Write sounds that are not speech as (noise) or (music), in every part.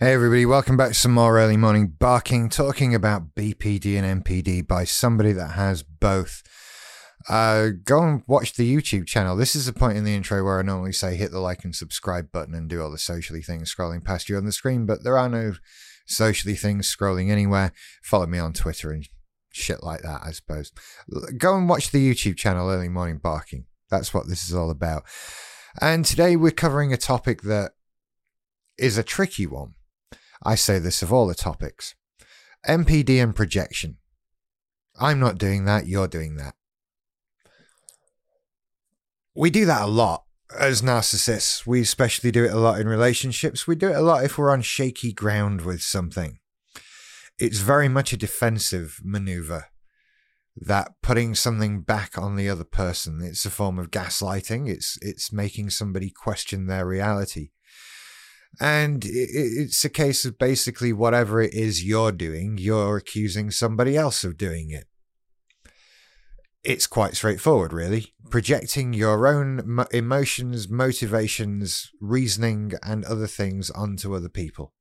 Hey everybody, welcome back to some more early morning barking, talking about BPD and NPD by somebody that has both. Uh, go and watch the YouTube channel. This is the point in the intro where I normally say hit the like and subscribe button and do all the socially things scrolling past you on the screen, but there are no socially things scrolling anywhere. Follow me on Twitter and shit like that, I suppose. Go and watch the YouTube channel Early Morning Barking. That's what this is all about. And today we're covering a topic that is a tricky one. I say this of all the topics NPD and projection. I'm not doing that, you're doing that. We do that a lot as narcissists. We especially do it a lot in relationships. We do it a lot if we're on shaky ground with something. It's very much a defensive maneuver that putting something back on the other person it's a form of gaslighting it's it's making somebody question their reality and it's a case of basically whatever it is you're doing you're accusing somebody else of doing it it's quite straightforward really projecting your own emotions motivations reasoning and other things onto other people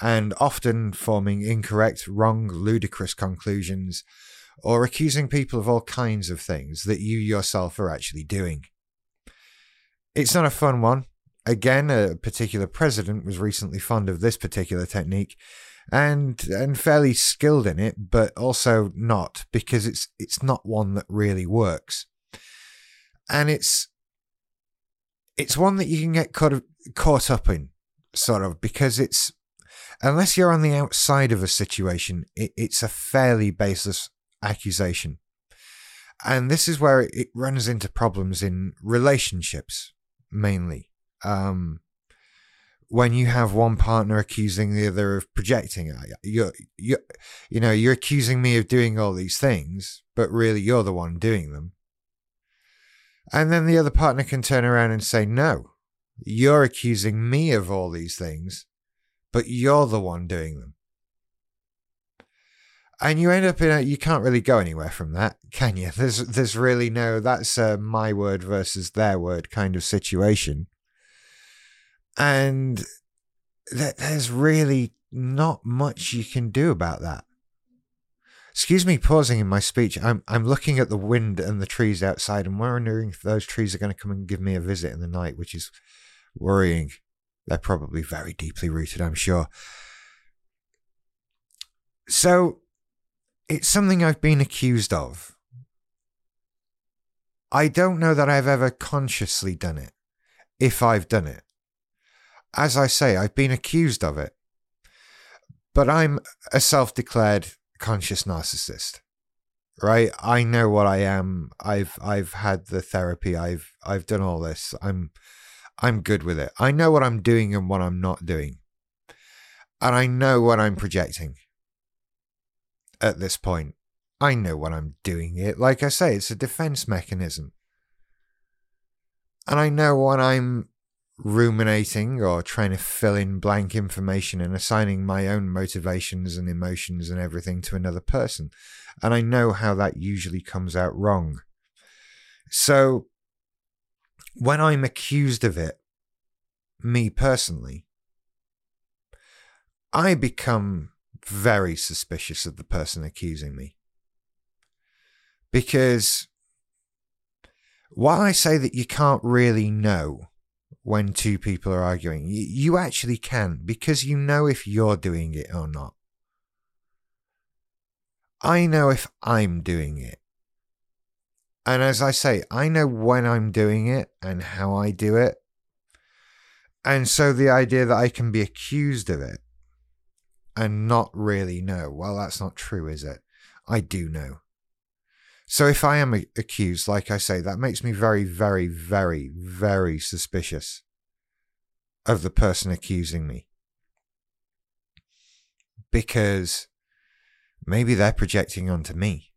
and often forming incorrect wrong ludicrous conclusions or accusing people of all kinds of things that you yourself are actually doing. It's not a fun one. Again, a particular president was recently fond of this particular technique and and fairly skilled in it, but also not because it's it's not one that really works. And it's it's one that you can get caught caught up in, sort of, because it's unless you're on the outside of a situation, it, it's a fairly baseless accusation. And this is where it runs into problems in relationships, mainly. Um, when you have one partner accusing the other of projecting, you're, you you know, you're accusing me of doing all these things, but really you're the one doing them. And then the other partner can turn around and say, no, you're accusing me of all these things, but you're the one doing them. And you end up in a you can't really go anywhere from that can you? (laughs) There's there's really no that's my word versus their word kind of situation and th- there's really not much you can do about that excuse me pausing in my speech i'm i'm looking at the wind and the trees outside and wondering if those trees are going to come and give me a visit in the night which is worrying they're probably very deeply rooted i'm sure so it's something I've been accused of. I don't know that I've ever consciously done it, if I've done it. As I say, I've been accused of it. But I'm a self declared conscious narcissist. Right? I know what I am. I've I've had the therapy. I've I've done all this. I'm I'm good with it. I know what I'm doing and what I'm not doing. And I know what I'm projecting at this point. I know what I'm doing it. Like I say, it's a defense mechanism. And I know when I'm ruminating or trying to fill in blank information and assigning my own motivations and emotions and everything to another person. And I know how that usually comes out wrong. So when I'm accused of it, me personally, I become very suspicious of the person accusing me. Because while I say that you can't really know when two people are arguing, you actually can because you know if you're doing it or not. I know if I'm doing it. And as I say, I know when I'm doing it and how I do it. And so the idea that I can be accused of it and not really know. Well, that's not true, is it? I do know. So if I am accused, like I say, that makes me very, very, very, very suspicious of the person accusing me. Because maybe they're projecting onto me.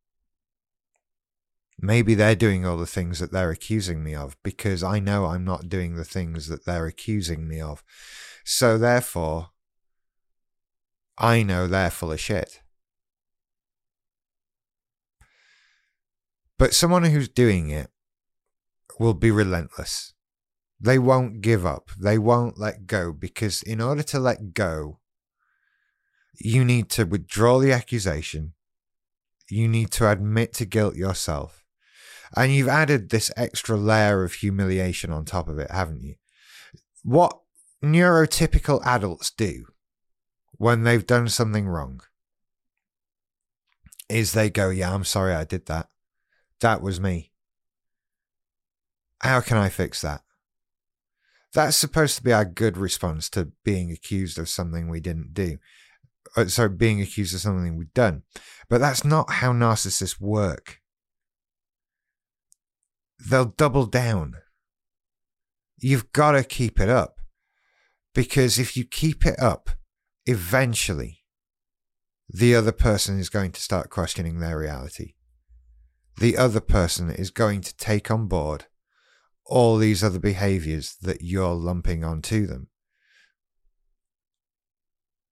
Maybe they're doing all the things that they're accusing me of because I know I'm not doing the things that they're accusing me of. So therefore, I know they're full of shit. But someone who's doing it will be relentless. They won't give up. They won't let go because, in order to let go, you need to withdraw the accusation. You need to admit to guilt yourself. And you've added this extra layer of humiliation on top of it, haven't you? What neurotypical adults do when they've done something wrong is they go, Yeah, I'm sorry I did that. That was me. How can I fix that? That's supposed to be our good response to being accused of something we didn't do. Uh, sorry, being accused of something we've done. But that's not how narcissists work. They'll double down. You've got to keep it up. Because if you keep it up, eventually the other person is going to start questioning their reality. The other person is going to take on board all these other behaviors that you're lumping onto them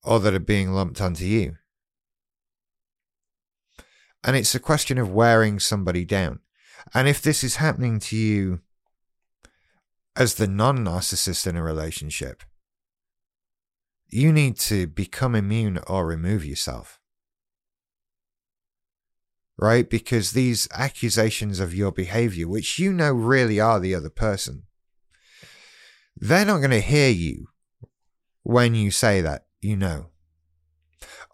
or that are being lumped onto you. And it's a question of wearing somebody down. And if this is happening to you as the non narcissist in a relationship, you need to become immune or remove yourself. Right? Because these accusations of your behavior, which you know really are the other person, they're not going to hear you when you say that, you know.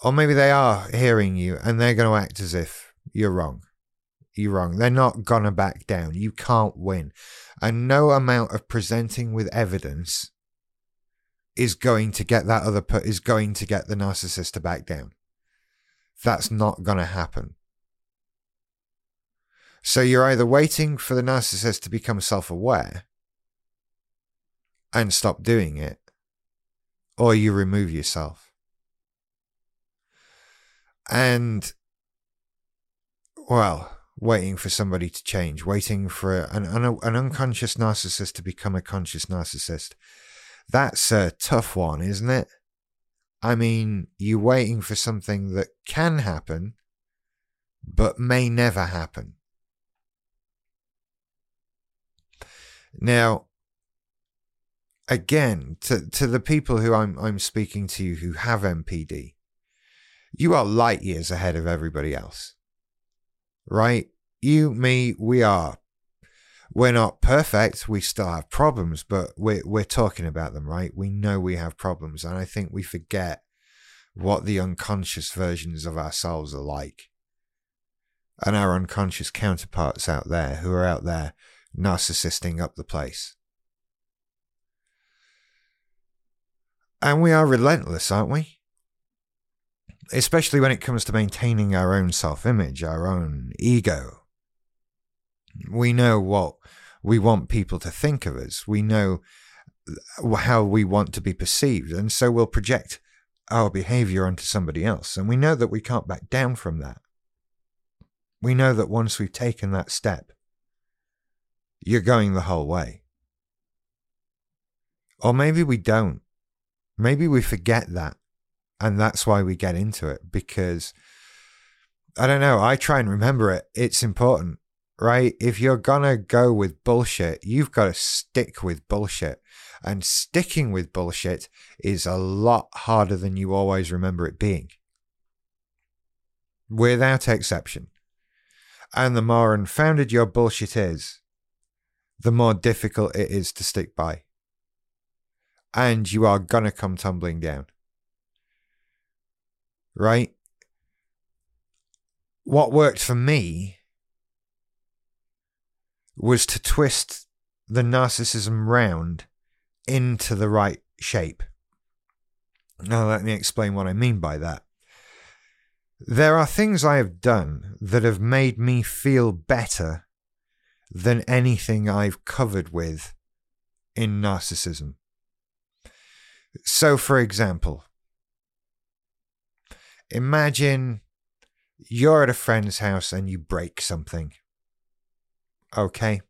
Or maybe they are hearing you and they're going to act as if you're wrong. You're wrong. They're not going to back down. You can't win. And no amount of presenting with evidence is going to get that other per- is going to get the narcissist to back down. That's not going to happen. So you're either waiting for the narcissist to become self-aware and stop doing it, or you remove yourself. And well, waiting for somebody to change, waiting for an, an, an unconscious narcissist to become a conscious narcissist that's a tough one, isn't it? I mean, you're waiting for something that can happen, but may never happen. Now, again, to, to the people who I'm, I'm speaking to who have NPD, you are light years ahead of everybody else, right? You, me, we are we're not perfect. We still have problems, but we're we're talking about them, right? We know we have problems, and I think we forget what the unconscious versions of ourselves are like, and our unconscious counterparts out there who are out there narcissisting up the place. And we are relentless, aren't we? Especially when it comes to maintaining our own self image, our own ego, we know what we want people to think of us. We know how we want to be perceived. And so we'll project our behavior onto somebody else. And we know that we can't back down from that. We know that once we've taken that step, you're going the whole way. Or maybe we don't. Maybe we forget that. And that's why we get into it because I don't know. I try and remember it. It's important right? If you're gonna go with bullshit, you've got to stick with bullshit. And sticking with bullshit is a lot harder than you always remember it being. Without exception. And the more unfounded your bullshit is, the more difficult it is to stick by. And you are gonna come tumbling down. Right? What worked for me was to twist the narcissism round into the right shape. Now, let me explain what I mean by that. There are things I have done that have made me feel better than anything I've covered with in narcissism. So, for example, imagine you're at a friend's house and you break something. Okay.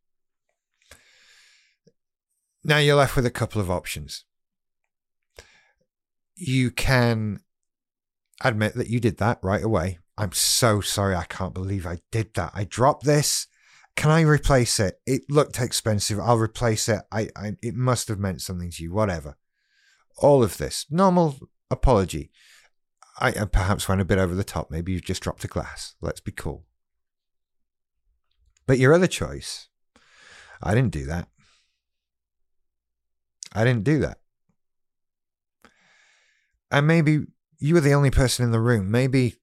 Now you're left with a couple of options. You can admit that you did that right away. I'm so sorry. I can't believe I did that. I dropped this can I replace it? It looked expensive. I'll replace it. I, I it must have meant something to you. Whatever. All of this normal apology. I, I perhaps went a bit over the top. Maybe you've just dropped a glass. Let's be cool. But your other choice, I didn't do that. I didn't do that. And maybe you were the only person in the room. Maybe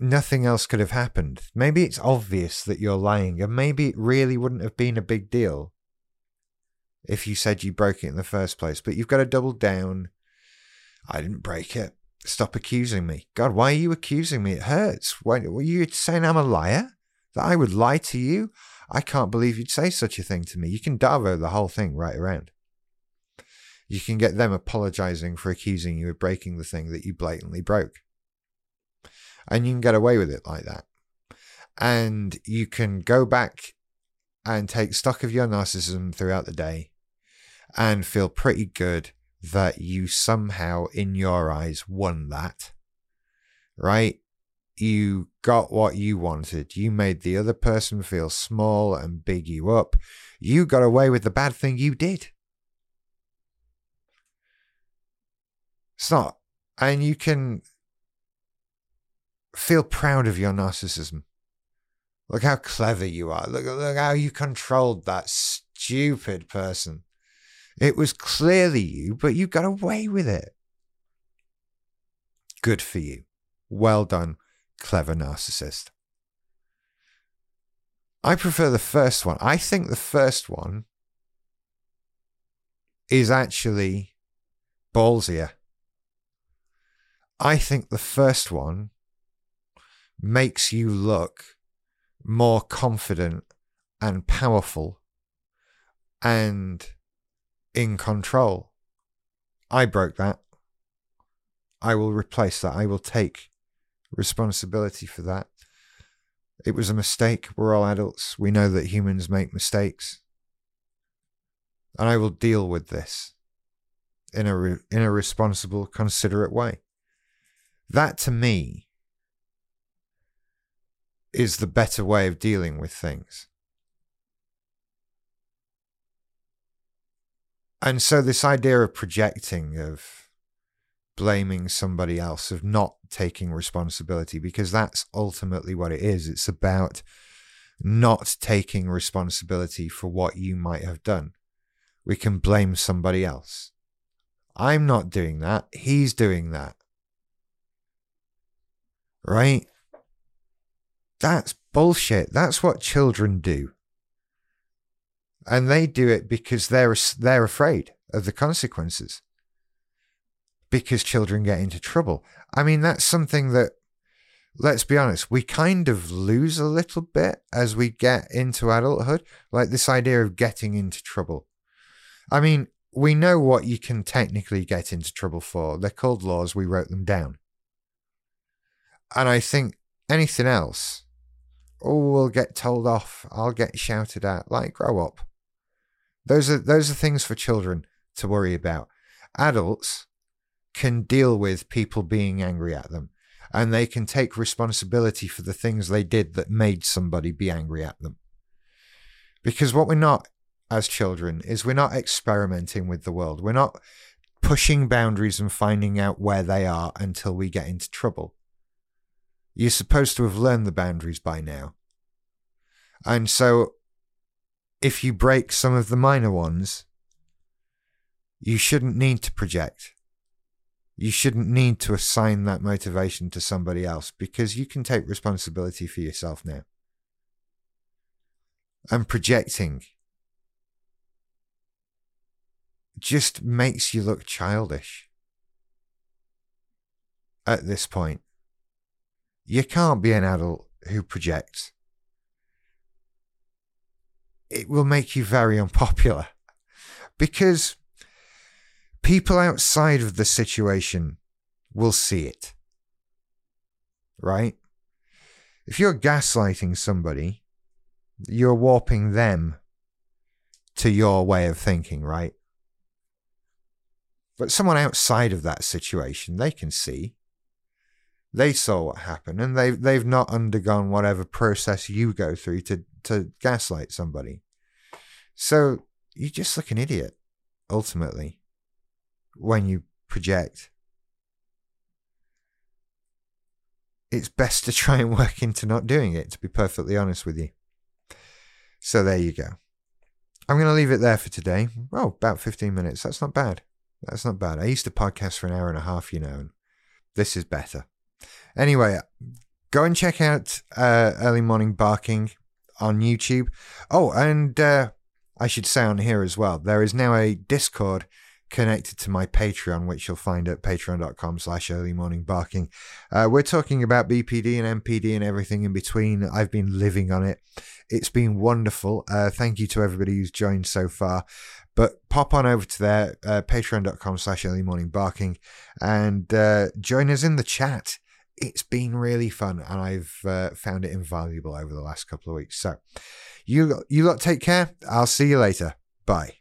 nothing else could have happened. Maybe it's obvious that you're lying, and maybe it really wouldn't have been a big deal if you said you broke it in the first place. But you've got to double down. I didn't break it. Stop accusing me. God, why are you accusing me? It hurts. Why were you saying I'm a liar? That I would lie to you? I can't believe you'd say such a thing to me. You can Darvo the whole thing right around. You can get them apologizing for accusing you of breaking the thing that you blatantly broke. And you can get away with it like that. And you can go back and take stock of your narcissism throughout the day and feel pretty good that you somehow, in your eyes, won that. Right? You got what you wanted. You made the other person feel small and big you up. You got away with the bad thing you did. It's not. And you can feel proud of your narcissism. Look how clever you are. Look, look how you controlled that stupid person. It was clearly you, but you got away with it. Good for you. Well done, clever narcissist. I prefer the first one. I think the first one is actually ballsier. I think the first one makes you look more confident and powerful and in control. I broke that. I will replace that. I will take responsibility for that. It was a mistake. We're all adults. We know that humans make mistakes. And I will deal with this in a, re- in a responsible, considerate way. That to me is the better way of dealing with things. And so, this idea of projecting, of blaming somebody else, of not taking responsibility, because that's ultimately what it is. It's about not taking responsibility for what you might have done. We can blame somebody else. I'm not doing that. He's doing that. Right? That's bullshit. That's what children do. And they do it because they're they're afraid of the consequences. Because children get into trouble. I mean that's something that let's be honest we kind of lose a little bit as we get into adulthood like this idea of getting into trouble. I mean we know what you can technically get into trouble for. They're called laws. We wrote them down. And i think anything else oh we'll get told off i'll get shouted at like grow up those are those are things for children to worry about. Adults can deal with people being angry at them and they can take responsibility for the things they did that made somebody be angry at them. Because what we're not as children is we're not experimenting with the world. We're not pushing boundaries and finding out where they are until we get into trouble. You're supposed to have learned the boundaries by now. And so if you break some of the minor ones, you shouldn't need to project. You shouldn't need to assign that motivation to somebody else because you can take responsibility for yourself now. And projecting just makes you look childish at this point. You can't be an adult who projects it will make you very unpopular because people outside of the situation will see it. Right? If you're gaslighting somebody, you're warping them to your way of thinking, right? But someone outside of that situation, they can see. They saw what happened and they've, they've not undergone whatever process you go through to to gaslight somebody. So you just look an idiot, ultimately, when you project. It's best to try and work into not doing it, to be perfectly honest with you. So there you go. I'm going to leave it there for today. Oh, about 15 minutes. That's not bad. That's not bad. I used to podcast for an hour and a half, you know. This is better. Anyway, go and check out uh, Early Morning Barking on YouTube. Oh, and uh, I should say on here as well, there is now a Discord connected to my Patreon, which you'll find at patreon.com slash early morning barking. Uh, we're talking about BPD and NPD and everything in between. I've been living on it. It's been wonderful. Uh, thank you to everybody who's joined so far. But pop on over to there, uh, patreon.com slash early morning barking, and uh, join us in the chat. It's been really fun, and I've uh, found it invaluable over the last couple of weeks. So, you you lot take care. I'll see you later. Bye.